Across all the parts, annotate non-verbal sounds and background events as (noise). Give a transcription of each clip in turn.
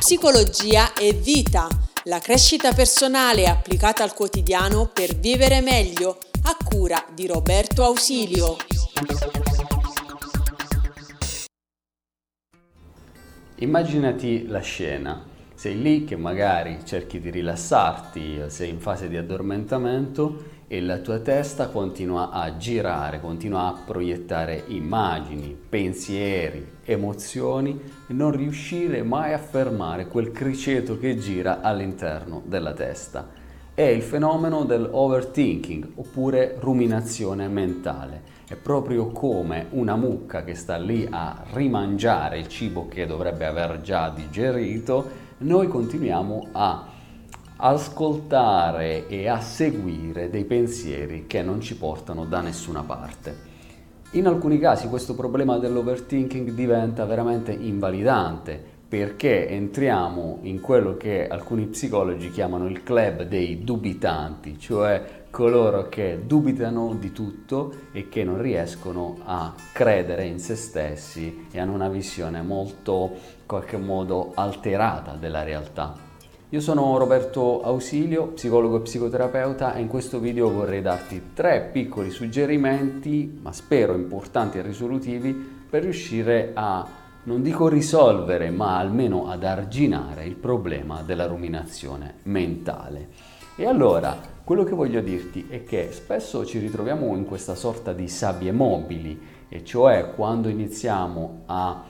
Psicologia e vita, la crescita personale applicata al quotidiano per vivere meglio, a cura di Roberto Ausilio. Immaginati la scena. Sei lì che magari cerchi di rilassarti, sei in fase di addormentamento e la tua testa continua a girare, continua a proiettare immagini, pensieri, emozioni e non riuscire mai a fermare quel criceto che gira all'interno della testa. È il fenomeno dell'overthinking oppure ruminazione mentale. È proprio come una mucca che sta lì a rimangiare il cibo che dovrebbe aver già digerito, noi continuiamo a ascoltare e a seguire dei pensieri che non ci portano da nessuna parte. In alcuni casi questo problema dell'overthinking diventa veramente invalidante perché entriamo in quello che alcuni psicologi chiamano il club dei dubitanti, cioè coloro che dubitano di tutto e che non riescono a credere in se stessi e hanno una visione molto, in qualche modo, alterata della realtà. Io sono Roberto Ausilio, psicologo e psicoterapeuta e in questo video vorrei darti tre piccoli suggerimenti, ma spero importanti e risolutivi, per riuscire a, non dico risolvere, ma almeno ad arginare il problema della ruminazione mentale. E allora, quello che voglio dirti è che spesso ci ritroviamo in questa sorta di sabbie mobili, e cioè quando iniziamo a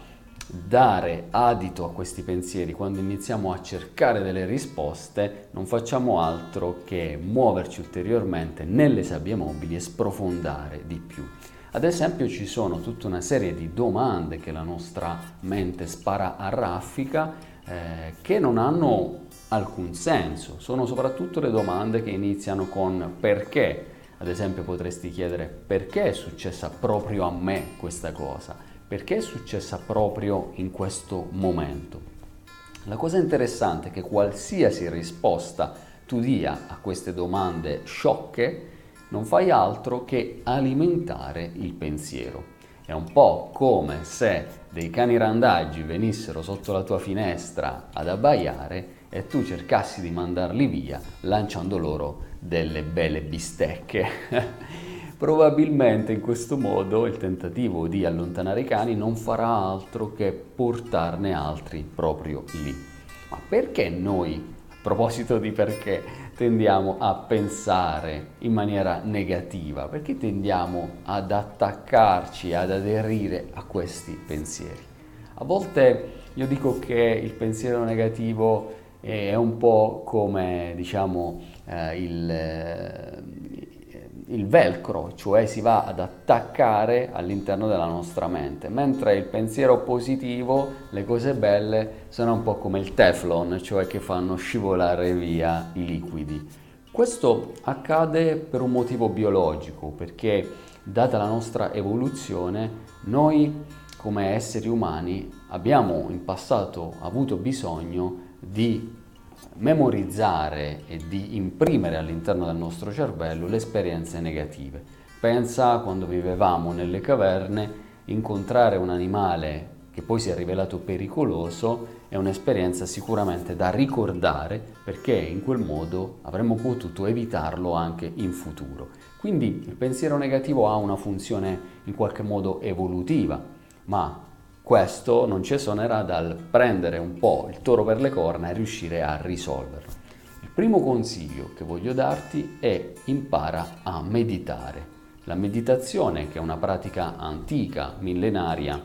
dare adito a questi pensieri, quando iniziamo a cercare delle risposte, non facciamo altro che muoverci ulteriormente nelle sabbie mobili e sprofondare di più. Ad esempio ci sono tutta una serie di domande che la nostra mente spara a raffica eh, che non hanno alcun senso, sono soprattutto le domande che iniziano con perché. Ad esempio potresti chiedere perché è successa proprio a me questa cosa perché è successa proprio in questo momento. La cosa interessante è che qualsiasi risposta tu dia a queste domande sciocche non fai altro che alimentare il pensiero. È un po' come se dei cani randaggi venissero sotto la tua finestra ad abbaiare e tu cercassi di mandarli via lanciando loro delle belle bistecche. (laughs) Probabilmente in questo modo il tentativo di allontanare i cani non farà altro che portarne altri proprio lì. Ma perché noi, proposito di perché, tendiamo a pensare in maniera negativa? Perché tendiamo ad attaccarci, ad aderire a questi pensieri? A volte io dico che il pensiero negativo è un po' come diciamo eh, il, il velcro, cioè si va ad attaccare all'interno della nostra mente, mentre il pensiero positivo, le cose belle, sono un po' come il teflon, cioè che fanno scivolare via i liquidi. Questo accade per un motivo biologico, perché data la nostra evoluzione, noi come esseri umani abbiamo in passato avuto bisogno di memorizzare e di imprimere all'interno del nostro cervello le esperienze negative. Pensa quando vivevamo nelle caverne, incontrare un animale che poi si è rivelato pericoloso è un'esperienza sicuramente da ricordare perché in quel modo avremmo potuto evitarlo anche in futuro. Quindi il pensiero negativo ha una funzione in qualche modo evolutiva, ma questo non ci esonerà dal prendere un po' il toro per le corna e riuscire a risolverlo. Il primo consiglio che voglio darti è impara a meditare. La meditazione, che è una pratica antica, millenaria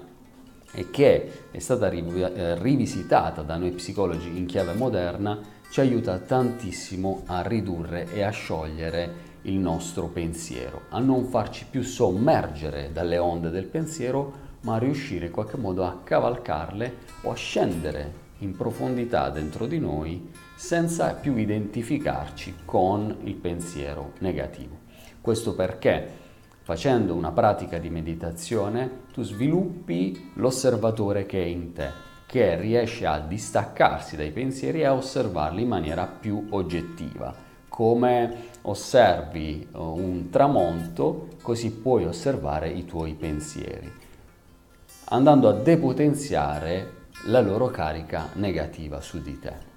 e che è stata eh, rivisitata da noi psicologi in chiave moderna, ci aiuta tantissimo a ridurre e a sciogliere il nostro pensiero, a non farci più sommergere dalle onde del pensiero, ma riuscire in qualche modo a cavalcarle o a scendere in profondità dentro di noi senza più identificarci con il pensiero negativo. Questo perché facendo una pratica di meditazione tu sviluppi l'osservatore che è in te, che riesce a distaccarsi dai pensieri e a osservarli in maniera più oggettiva. Come osservi uh, un tramonto, così puoi osservare i tuoi pensieri, andando a depotenziare la loro carica negativa su di te.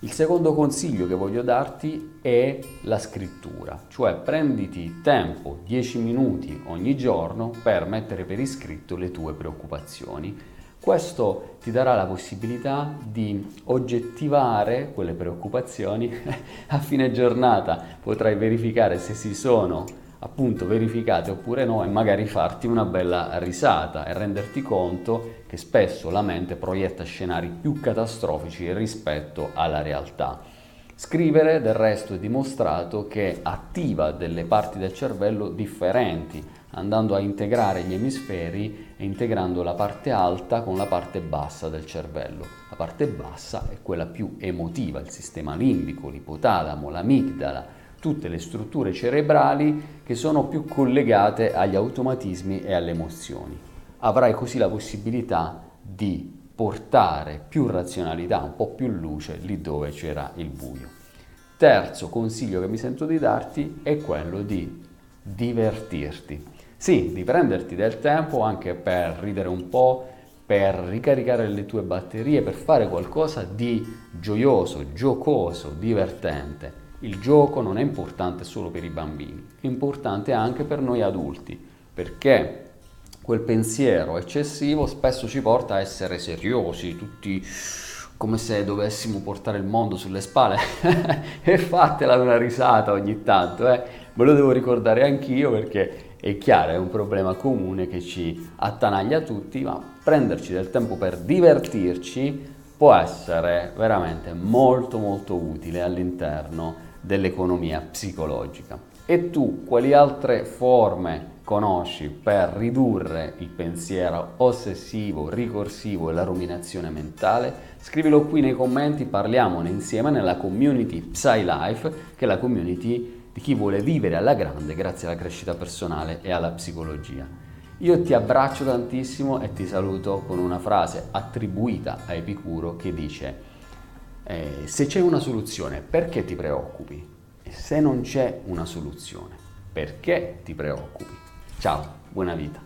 Il secondo consiglio che voglio darti è la scrittura, cioè prenditi tempo, 10 minuti ogni giorno per mettere per iscritto le tue preoccupazioni. Questo ti darà la possibilità di oggettivare quelle preoccupazioni. (laughs) A fine giornata potrai verificare se si sono appunto verificate oppure no e magari farti una bella risata e renderti conto che spesso la mente proietta scenari più catastrofici rispetto alla realtà. Scrivere del resto è dimostrato che attiva delle parti del cervello differenti, andando a integrare gli emisferi e integrando la parte alta con la parte bassa del cervello. La parte bassa è quella più emotiva, il sistema limbico, l'ipotalamo, l'amigdala, tutte le strutture cerebrali che sono più collegate agli automatismi e alle emozioni. Avrai così la possibilità di portare più razionalità, un po' più luce lì dove c'era il buio. Terzo consiglio che mi sento di darti è quello di divertirti. Sì, di prenderti del tempo anche per ridere un po', per ricaricare le tue batterie, per fare qualcosa di gioioso, giocoso, divertente il gioco non è importante solo per i bambini, è importante anche per noi adulti, perché quel pensiero eccessivo spesso ci porta a essere seriosi, tutti come se dovessimo portare il mondo sulle spalle (laughs) e fatela una risata ogni tanto, eh? me lo devo ricordare anch'io perché è chiaro, è un problema comune che ci attanaglia tutti, ma prenderci del tempo per divertirci può essere veramente molto molto utile all'interno dell'economia psicologica. E tu quali altre forme conosci per ridurre il pensiero ossessivo, ricorsivo e la ruminazione mentale? Scrivilo qui nei commenti, parliamone insieme nella community PsyLife, che è la community di chi vuole vivere alla grande grazie alla crescita personale e alla psicologia. Io ti abbraccio tantissimo e ti saluto con una frase attribuita a Epicuro che dice eh, se c'è una soluzione, perché ti preoccupi? E se non c'è una soluzione, perché ti preoccupi? Ciao, buona vita.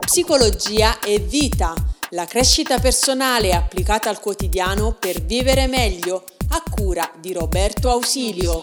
Psicologia e vita, la crescita personale applicata al quotidiano per vivere meglio, a cura di Roberto Ausilio.